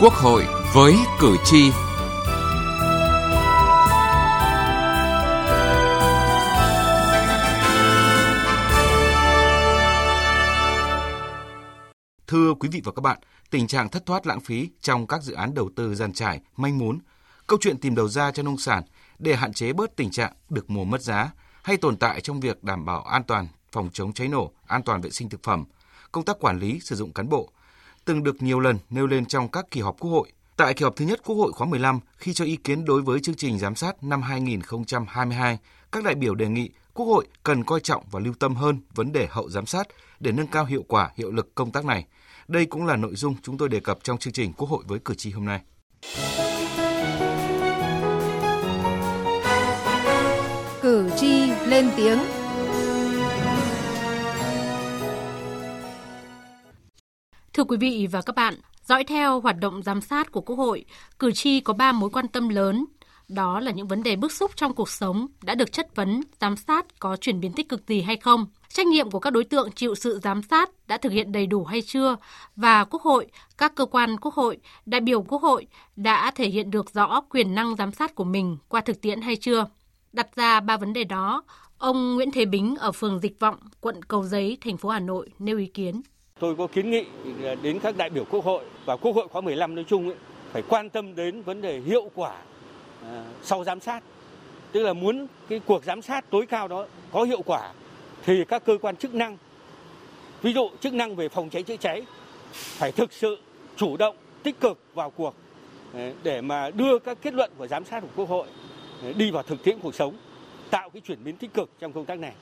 Quốc hội với cử tri. Thưa quý vị và các bạn, tình trạng thất thoát lãng phí trong các dự án đầu tư dàn trải, manh mún, câu chuyện tìm đầu ra cho nông sản để hạn chế bớt tình trạng được mùa mất giá hay tồn tại trong việc đảm bảo an toàn phòng chống cháy nổ, an toàn vệ sinh thực phẩm, công tác quản lý sử dụng cán bộ, từng được nhiều lần nêu lên trong các kỳ họp Quốc hội. Tại kỳ họp thứ nhất Quốc hội khóa 15, khi cho ý kiến đối với chương trình giám sát năm 2022, các đại biểu đề nghị Quốc hội cần coi trọng và lưu tâm hơn vấn đề hậu giám sát để nâng cao hiệu quả, hiệu lực công tác này. Đây cũng là nội dung chúng tôi đề cập trong chương trình Quốc hội với cử tri hôm nay. Cử tri lên tiếng Thưa quý vị và các bạn, dõi theo hoạt động giám sát của Quốc hội, cử tri có 3 mối quan tâm lớn. Đó là những vấn đề bức xúc trong cuộc sống đã được chất vấn, giám sát có chuyển biến tích cực gì hay không, trách nhiệm của các đối tượng chịu sự giám sát đã thực hiện đầy đủ hay chưa và Quốc hội, các cơ quan Quốc hội, đại biểu Quốc hội đã thể hiện được rõ quyền năng giám sát của mình qua thực tiễn hay chưa. Đặt ra ba vấn đề đó, ông Nguyễn Thế Bính ở phường Dịch Vọng, quận Cầu Giấy, thành phố Hà Nội nêu ý kiến. Tôi có kiến nghị đến các đại biểu Quốc hội và Quốc hội khóa 15 nói chung ấy, phải quan tâm đến vấn đề hiệu quả à, sau giám sát. Tức là muốn cái cuộc giám sát tối cao đó có hiệu quả thì các cơ quan chức năng ví dụ chức năng về phòng cháy chữa cháy phải thực sự chủ động tích cực vào cuộc à, để mà đưa các kết luận của giám sát của Quốc hội à, đi vào thực tiễn cuộc sống, tạo cái chuyển biến tích cực trong công tác này.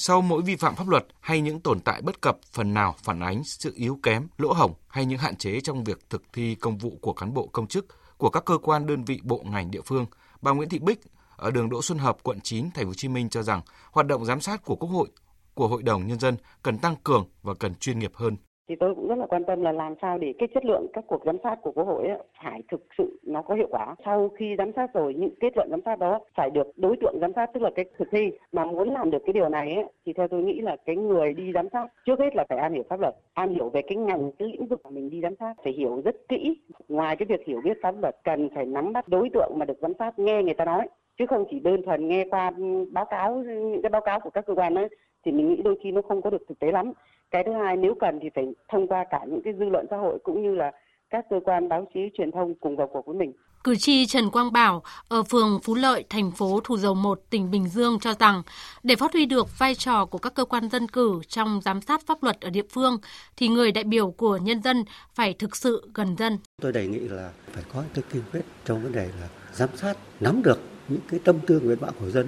Sau mỗi vi phạm pháp luật hay những tồn tại bất cập phần nào phản ánh sự yếu kém, lỗ hổng hay những hạn chế trong việc thực thi công vụ của cán bộ công chức của các cơ quan đơn vị bộ ngành địa phương, bà Nguyễn Thị Bích ở đường Đỗ Xuân Hợp, quận 9, thành phố Hồ Chí Minh cho rằng hoạt động giám sát của Quốc hội, của Hội đồng nhân dân cần tăng cường và cần chuyên nghiệp hơn thì tôi cũng rất là quan tâm là làm sao để cái chất lượng các cuộc giám sát của quốc hội ấy, phải thực sự nó có hiệu quả. Sau khi giám sát rồi những kết luận giám sát đó phải được đối tượng giám sát tức là cái thực thi. Mà muốn làm được cái điều này ấy, thì theo tôi nghĩ là cái người đi giám sát trước hết là phải am hiểu pháp luật am hiểu về cái ngành cái lĩnh vực mà mình đi giám sát phải hiểu rất kỹ. Ngoài cái việc hiểu biết pháp luật cần phải nắm bắt đối tượng mà được giám sát nghe người ta nói. Chứ không chỉ đơn thuần nghe qua báo cáo những cái báo cáo của các cơ quan ấy thì mình nghĩ đôi khi nó không có được thực tế lắm cái thứ hai nếu cần thì phải thông qua cả những cái dư luận xã hội cũng như là các cơ quan báo chí truyền thông cùng vào cuộc với mình. Cử tri Trần Quang Bảo ở phường Phú Lợi, thành phố Thủ Dầu Một, tỉnh Bình Dương cho rằng để phát huy được vai trò của các cơ quan dân cử trong giám sát pháp luật ở địa phương thì người đại biểu của nhân dân phải thực sự gần dân. Tôi đề nghị là phải có cái kiên quyết trong vấn đề là giám sát nắm được những cái tâm tư nguyện vọng của dân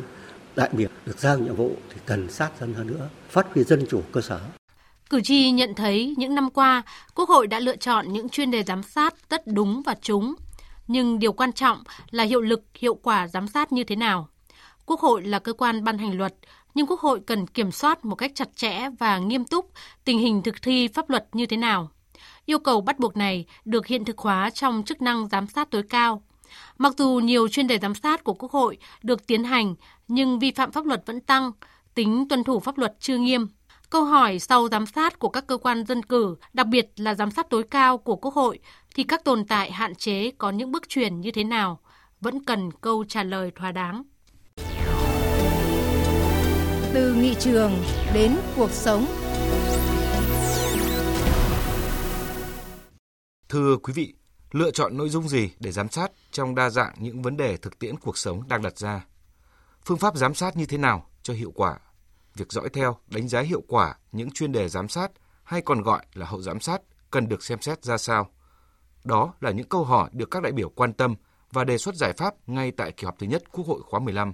đại biểu được giao nhiệm vụ thì cần sát dân hơn nữa, phát huy dân chủ cơ sở. Cử tri nhận thấy những năm qua, Quốc hội đã lựa chọn những chuyên đề giám sát rất đúng và trúng. Nhưng điều quan trọng là hiệu lực, hiệu quả giám sát như thế nào. Quốc hội là cơ quan ban hành luật, nhưng Quốc hội cần kiểm soát một cách chặt chẽ và nghiêm túc tình hình thực thi pháp luật như thế nào. Yêu cầu bắt buộc này được hiện thực hóa trong chức năng giám sát tối cao. Mặc dù nhiều chuyên đề giám sát của Quốc hội được tiến hành, nhưng vi phạm pháp luật vẫn tăng, tính tuân thủ pháp luật chưa nghiêm. Câu hỏi sau giám sát của các cơ quan dân cử, đặc biệt là giám sát tối cao của Quốc hội, thì các tồn tại hạn chế có những bước chuyển như thế nào? Vẫn cần câu trả lời thỏa đáng. Từ nghị trường đến cuộc sống. Thưa quý vị, lựa chọn nội dung gì để giám sát trong đa dạng những vấn đề thực tiễn cuộc sống đang đặt ra? Phương pháp giám sát như thế nào cho hiệu quả việc dõi theo, đánh giá hiệu quả những chuyên đề giám sát hay còn gọi là hậu giám sát cần được xem xét ra sao. Đó là những câu hỏi được các đại biểu quan tâm và đề xuất giải pháp ngay tại kỳ họp thứ nhất Quốc hội khóa 15.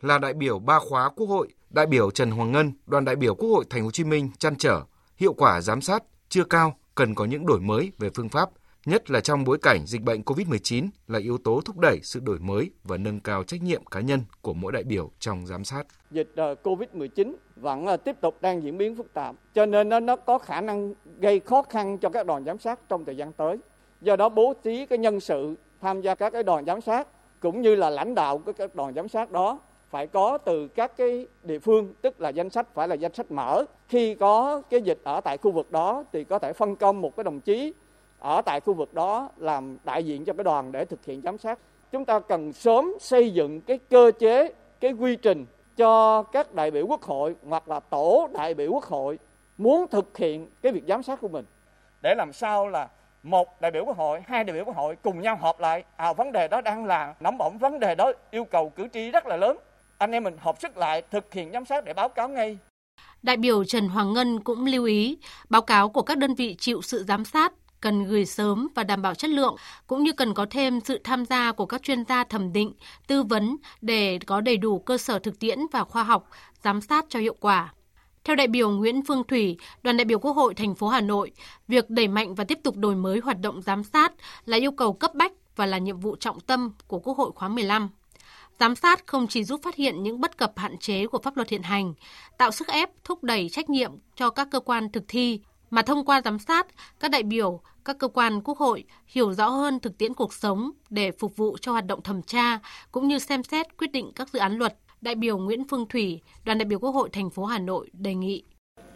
Là đại biểu ba khóa Quốc hội, đại biểu Trần Hoàng Ngân, đoàn đại biểu Quốc hội Thành phố Hồ Chí Minh chăn trở hiệu quả giám sát chưa cao, cần có những đổi mới về phương pháp, nhất là trong bối cảnh dịch bệnh COVID-19 là yếu tố thúc đẩy sự đổi mới và nâng cao trách nhiệm cá nhân của mỗi đại biểu trong giám sát. Dịch ờ, COVID-19 vẫn ờ, tiếp tục đang diễn biến phức tạp, cho nên nó, nó có khả năng gây khó khăn cho các đoàn giám sát trong thời gian tới. Do đó bố trí cái nhân sự tham gia các cái đoàn giám sát cũng như là lãnh đạo của các đoàn giám sát đó phải có từ các cái địa phương tức là danh sách phải là danh sách mở khi có cái dịch ở tại khu vực đó thì có thể phân công một cái đồng chí ở tại khu vực đó làm đại diện cho cái đoàn để thực hiện giám sát. Chúng ta cần sớm xây dựng cái cơ chế, cái quy trình cho các đại biểu quốc hội hoặc là tổ đại biểu quốc hội muốn thực hiện cái việc giám sát của mình để làm sao là một đại biểu quốc hội, hai đại biểu quốc hội cùng nhau họp lại. À vấn đề đó đang là nóng bỏng, vấn đề đó yêu cầu cử tri rất là lớn. Anh em mình họp sức lại thực hiện giám sát để báo cáo ngay. Đại biểu Trần Hoàng Ngân cũng lưu ý, báo cáo của các đơn vị chịu sự giám sát cần gửi sớm và đảm bảo chất lượng, cũng như cần có thêm sự tham gia của các chuyên gia thẩm định, tư vấn để có đầy đủ cơ sở thực tiễn và khoa học, giám sát cho hiệu quả. Theo đại biểu Nguyễn Phương Thủy, đoàn đại biểu Quốc hội thành phố Hà Nội, việc đẩy mạnh và tiếp tục đổi mới hoạt động giám sát là yêu cầu cấp bách và là nhiệm vụ trọng tâm của Quốc hội khóa 15. Giám sát không chỉ giúp phát hiện những bất cập hạn chế của pháp luật hiện hành, tạo sức ép thúc đẩy trách nhiệm cho các cơ quan thực thi, mà thông qua giám sát, các đại biểu, các cơ quan quốc hội hiểu rõ hơn thực tiễn cuộc sống để phục vụ cho hoạt động thẩm tra cũng như xem xét quyết định các dự án luật đại biểu Nguyễn Phương Thủy, đoàn đại biểu Quốc hội thành phố Hà Nội đề nghị.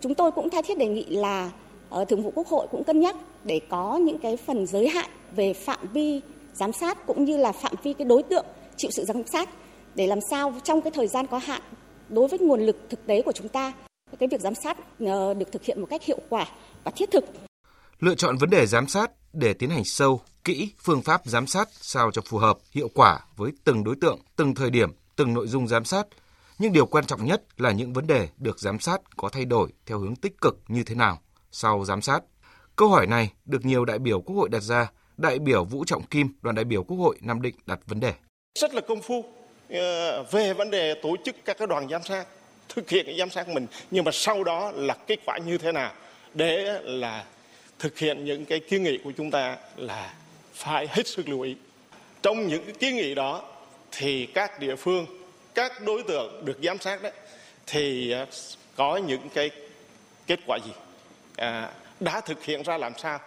Chúng tôi cũng tha thiết đề nghị là ở Thường vụ Quốc hội cũng cân nhắc để có những cái phần giới hạn về phạm vi giám sát cũng như là phạm vi cái đối tượng chịu sự giám sát để làm sao trong cái thời gian có hạn đối với nguồn lực thực tế của chúng ta cái việc giám sát ờ, được thực hiện một cách hiệu quả và thiết thực. Lựa chọn vấn đề giám sát để tiến hành sâu, kỹ phương pháp giám sát sao cho phù hợp, hiệu quả với từng đối tượng, từng thời điểm, từng nội dung giám sát, nhưng điều quan trọng nhất là những vấn đề được giám sát có thay đổi theo hướng tích cực như thế nào sau giám sát. Câu hỏi này được nhiều đại biểu Quốc hội đặt ra. Đại biểu Vũ Trọng Kim, đoàn đại biểu Quốc hội Nam Định đặt vấn đề. Rất là công phu ờ, về vấn đề tổ chức các đoàn giám sát, thực hiện cái giám sát mình, nhưng mà sau đó là kết quả như thế nào? Để là thực hiện những cái kiến nghị của chúng ta là phải hết sức lưu ý. Trong những cái kiến nghị đó thì các địa phương các đối tượng được giám sát đấy thì à, có những cái kết quả gì? À, đã thực hiện ra làm sao?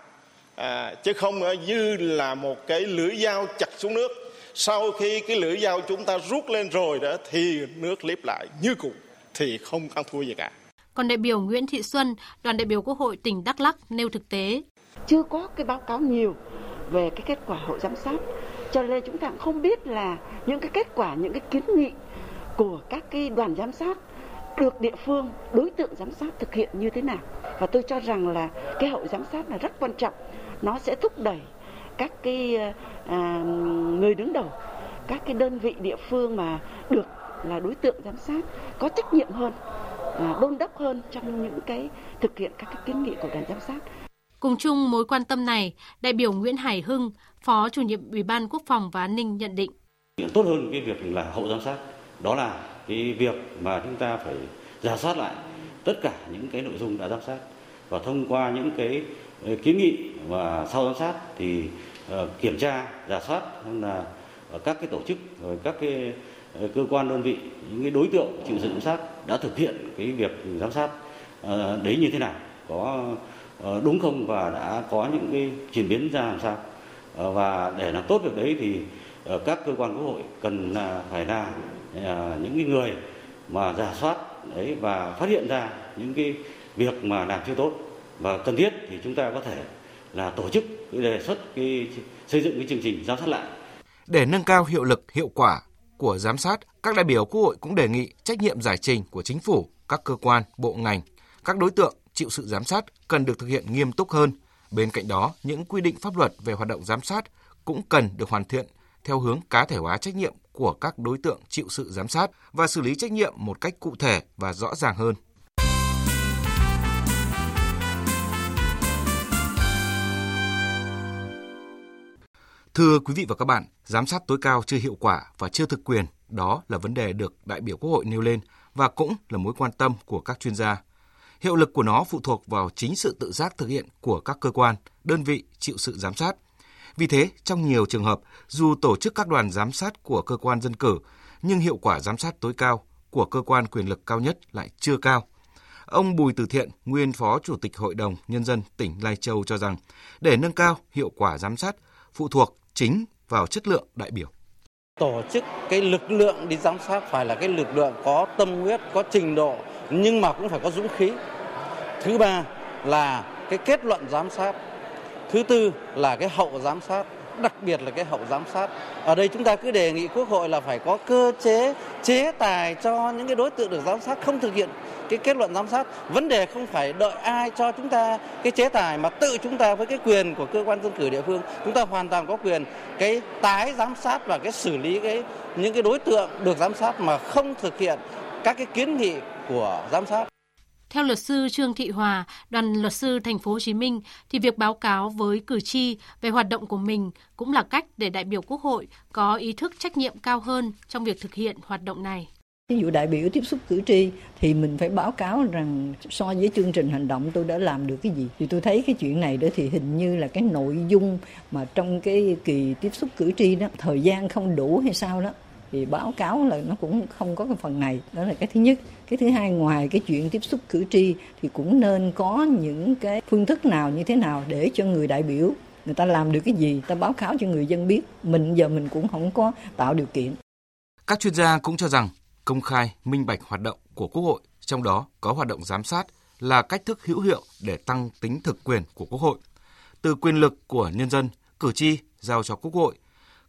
À, chứ không như là một cái lưỡi dao chặt xuống nước. Sau khi cái lưỡi dao chúng ta rút lên rồi đó thì nước liếp lại như cũ thì không ăn thua gì cả. Còn đại biểu Nguyễn Thị Xuân, đoàn đại biểu Quốc hội tỉnh Đắk Lắk nêu thực tế. Chưa có cái báo cáo nhiều về cái kết quả hội giám sát cho nên chúng ta cũng không biết là những cái kết quả những cái kiến nghị của các cái đoàn giám sát được địa phương đối tượng giám sát thực hiện như thế nào. Và tôi cho rằng là cái hậu giám sát là rất quan trọng. Nó sẽ thúc đẩy các cái à, người đứng đầu các cái đơn vị địa phương mà được là đối tượng giám sát có trách nhiệm hơn à, đôn đốc hơn trong những cái thực hiện các cái kiến nghị của đoàn giám sát Cùng chung mối quan tâm này, đại biểu Nguyễn Hải Hưng, Phó chủ nhiệm Ủy ban Quốc phòng và An ninh nhận định. Tốt hơn cái việc là hậu giám sát, đó là cái việc mà chúng ta phải giả soát lại tất cả những cái nội dung đã giám sát và thông qua những cái ờ, kiến nghị và sau giám sát thì uh, kiểm tra, giả soát là các cái tổ chức rồi các cái ờ, Ờ, cơ quan đơn vị, những cái đối tượng chịu sự giám sát đã thực hiện cái việc giám sát ờ, đấy như thế nào, có ờ, đúng không và đã có những cái chuyển biến ra làm sao. Và để làm tốt việc đấy thì các cơ quan quốc hội cần là phải là những người mà giả soát, đấy, và phát hiện ra những cái việc mà làm chưa tốt. Và cần thiết thì chúng ta có thể là tổ chức đề xuất, cái xây dựng cái chương trình giám sát lại. Để nâng cao hiệu lực, hiệu quả của giám sát các đại biểu quốc hội cũng đề nghị trách nhiệm giải trình của chính phủ các cơ quan bộ ngành các đối tượng chịu sự giám sát cần được thực hiện nghiêm túc hơn. Bên cạnh đó, những quy định pháp luật về hoạt động giám sát cũng cần được hoàn thiện theo hướng cá thể hóa trách nhiệm của các đối tượng chịu sự giám sát và xử lý trách nhiệm một cách cụ thể và rõ ràng hơn. Thưa quý vị và các bạn, giám sát tối cao chưa hiệu quả và chưa thực quyền, đó là vấn đề được đại biểu Quốc hội nêu lên và cũng là mối quan tâm của các chuyên gia. Hiệu lực của nó phụ thuộc vào chính sự tự giác thực hiện của các cơ quan, đơn vị chịu sự giám sát. Vì thế, trong nhiều trường hợp, dù tổ chức các đoàn giám sát của cơ quan dân cử, nhưng hiệu quả giám sát tối cao của cơ quan quyền lực cao nhất lại chưa cao. Ông Bùi Từ Thiện, nguyên Phó Chủ tịch Hội đồng Nhân dân tỉnh Lai Châu cho rằng, để nâng cao hiệu quả giám sát phụ thuộc chính vào chất lượng đại biểu. Tổ chức cái lực lượng đi giám sát phải là cái lực lượng có tâm huyết, có trình độ, nhưng mà cũng phải có dũng khí. Thứ ba là cái kết luận giám sát Thứ tư là cái hậu giám sát đặc biệt là cái hậu giám sát. Ở đây chúng ta cứ đề nghị Quốc hội là phải có cơ chế, chế tài cho những cái đối tượng được giám sát không thực hiện cái kết luận giám sát. Vấn đề không phải đợi ai cho chúng ta cái chế tài mà tự chúng ta với cái quyền của cơ quan dân cử địa phương, chúng ta hoàn toàn có quyền cái tái giám sát và cái xử lý cái những cái đối tượng được giám sát mà không thực hiện các cái kiến nghị của giám sát. Theo luật sư Trương Thị Hòa, đoàn luật sư thành phố Hồ Chí Minh thì việc báo cáo với cử tri về hoạt động của mình cũng là cách để đại biểu Quốc hội có ý thức trách nhiệm cao hơn trong việc thực hiện hoạt động này. Ví dụ đại biểu tiếp xúc cử tri thì mình phải báo cáo rằng so với chương trình hành động tôi đã làm được cái gì. Thì tôi thấy cái chuyện này đó thì hình như là cái nội dung mà trong cái kỳ tiếp xúc cử tri đó, thời gian không đủ hay sao đó, thì báo cáo là nó cũng không có cái phần này. Đó là cái thứ nhất. Cái thứ hai, ngoài cái chuyện tiếp xúc cử tri thì cũng nên có những cái phương thức nào, như thế nào để cho người đại biểu người ta làm được cái gì, ta báo cáo cho người dân biết. Mình giờ mình cũng không có tạo điều kiện. Các chuyên gia cũng cho rằng công khai minh bạch hoạt động của quốc hội trong đó có hoạt động giám sát là cách thức hữu hiệu để tăng tính thực quyền của quốc hội từ quyền lực của nhân dân cử tri giao cho quốc hội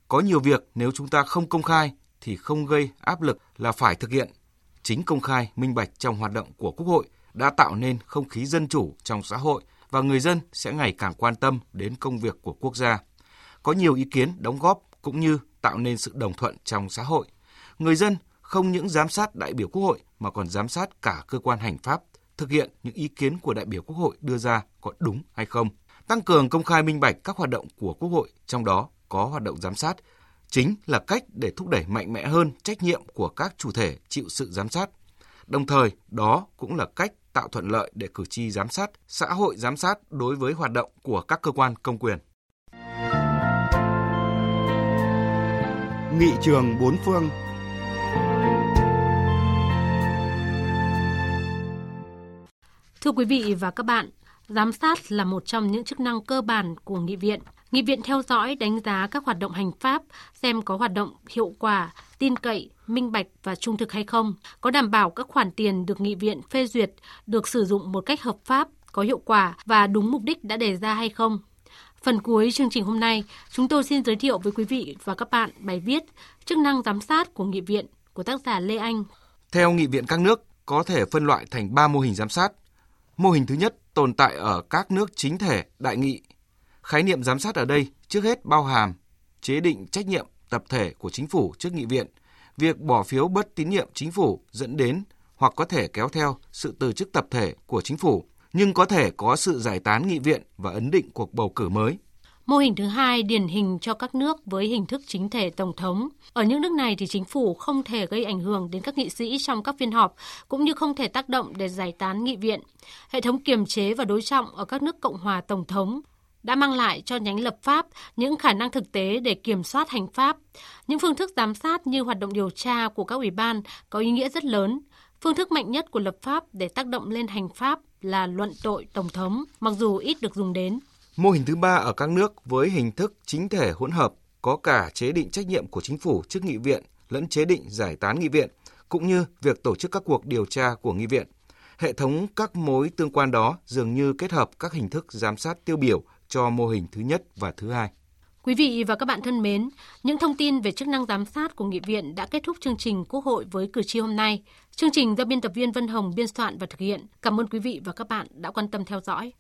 có nhiều việc nếu chúng ta không công khai thì không gây áp lực là phải thực hiện. Chính công khai, minh bạch trong hoạt động của Quốc hội đã tạo nên không khí dân chủ trong xã hội và người dân sẽ ngày càng quan tâm đến công việc của quốc gia. Có nhiều ý kiến đóng góp cũng như tạo nên sự đồng thuận trong xã hội. Người dân không những giám sát đại biểu Quốc hội mà còn giám sát cả cơ quan hành pháp, thực hiện những ý kiến của đại biểu Quốc hội đưa ra có đúng hay không. Tăng cường công khai minh bạch các hoạt động của Quốc hội, trong đó có hoạt động giám sát, chính là cách để thúc đẩy mạnh mẽ hơn trách nhiệm của các chủ thể chịu sự giám sát. Đồng thời, đó cũng là cách tạo thuận lợi để cử tri giám sát, xã hội giám sát đối với hoạt động của các cơ quan công quyền. Nghị trường bốn phương Thưa quý vị và các bạn, giám sát là một trong những chức năng cơ bản của nghị viện. Nghị viện theo dõi, đánh giá các hoạt động hành pháp, xem có hoạt động hiệu quả, tin cậy, minh bạch và trung thực hay không, có đảm bảo các khoản tiền được nghị viện phê duyệt được sử dụng một cách hợp pháp, có hiệu quả và đúng mục đích đã đề ra hay không. Phần cuối chương trình hôm nay, chúng tôi xin giới thiệu với quý vị và các bạn bài viết Chức năng giám sát của nghị viện của tác giả Lê Anh. Theo nghị viện các nước, có thể phân loại thành 3 mô hình giám sát. Mô hình thứ nhất tồn tại ở các nước chính thể đại nghị Khái niệm giám sát ở đây trước hết bao hàm chế định trách nhiệm tập thể của chính phủ trước nghị viện, việc bỏ phiếu bất tín nhiệm chính phủ dẫn đến hoặc có thể kéo theo sự từ chức tập thể của chính phủ, nhưng có thể có sự giải tán nghị viện và ấn định cuộc bầu cử mới. Mô hình thứ hai điển hình cho các nước với hình thức chính thể tổng thống. Ở những nước này thì chính phủ không thể gây ảnh hưởng đến các nghị sĩ trong các phiên họp, cũng như không thể tác động để giải tán nghị viện. Hệ thống kiềm chế và đối trọng ở các nước Cộng hòa Tổng thống đã mang lại cho nhánh lập pháp những khả năng thực tế để kiểm soát hành pháp. Những phương thức giám sát như hoạt động điều tra của các ủy ban có ý nghĩa rất lớn. Phương thức mạnh nhất của lập pháp để tác động lên hành pháp là luận tội tổng thống, mặc dù ít được dùng đến. Mô hình thứ ba ở các nước với hình thức chính thể hỗn hợp có cả chế định trách nhiệm của chính phủ trước nghị viện lẫn chế định giải tán nghị viện, cũng như việc tổ chức các cuộc điều tra của nghị viện. Hệ thống các mối tương quan đó dường như kết hợp các hình thức giám sát tiêu biểu cho mô hình thứ nhất và thứ hai. Quý vị và các bạn thân mến, những thông tin về chức năng giám sát của Nghị viện đã kết thúc chương trình Quốc hội với cử tri hôm nay. Chương trình do biên tập viên Vân Hồng biên soạn và thực hiện. Cảm ơn quý vị và các bạn đã quan tâm theo dõi.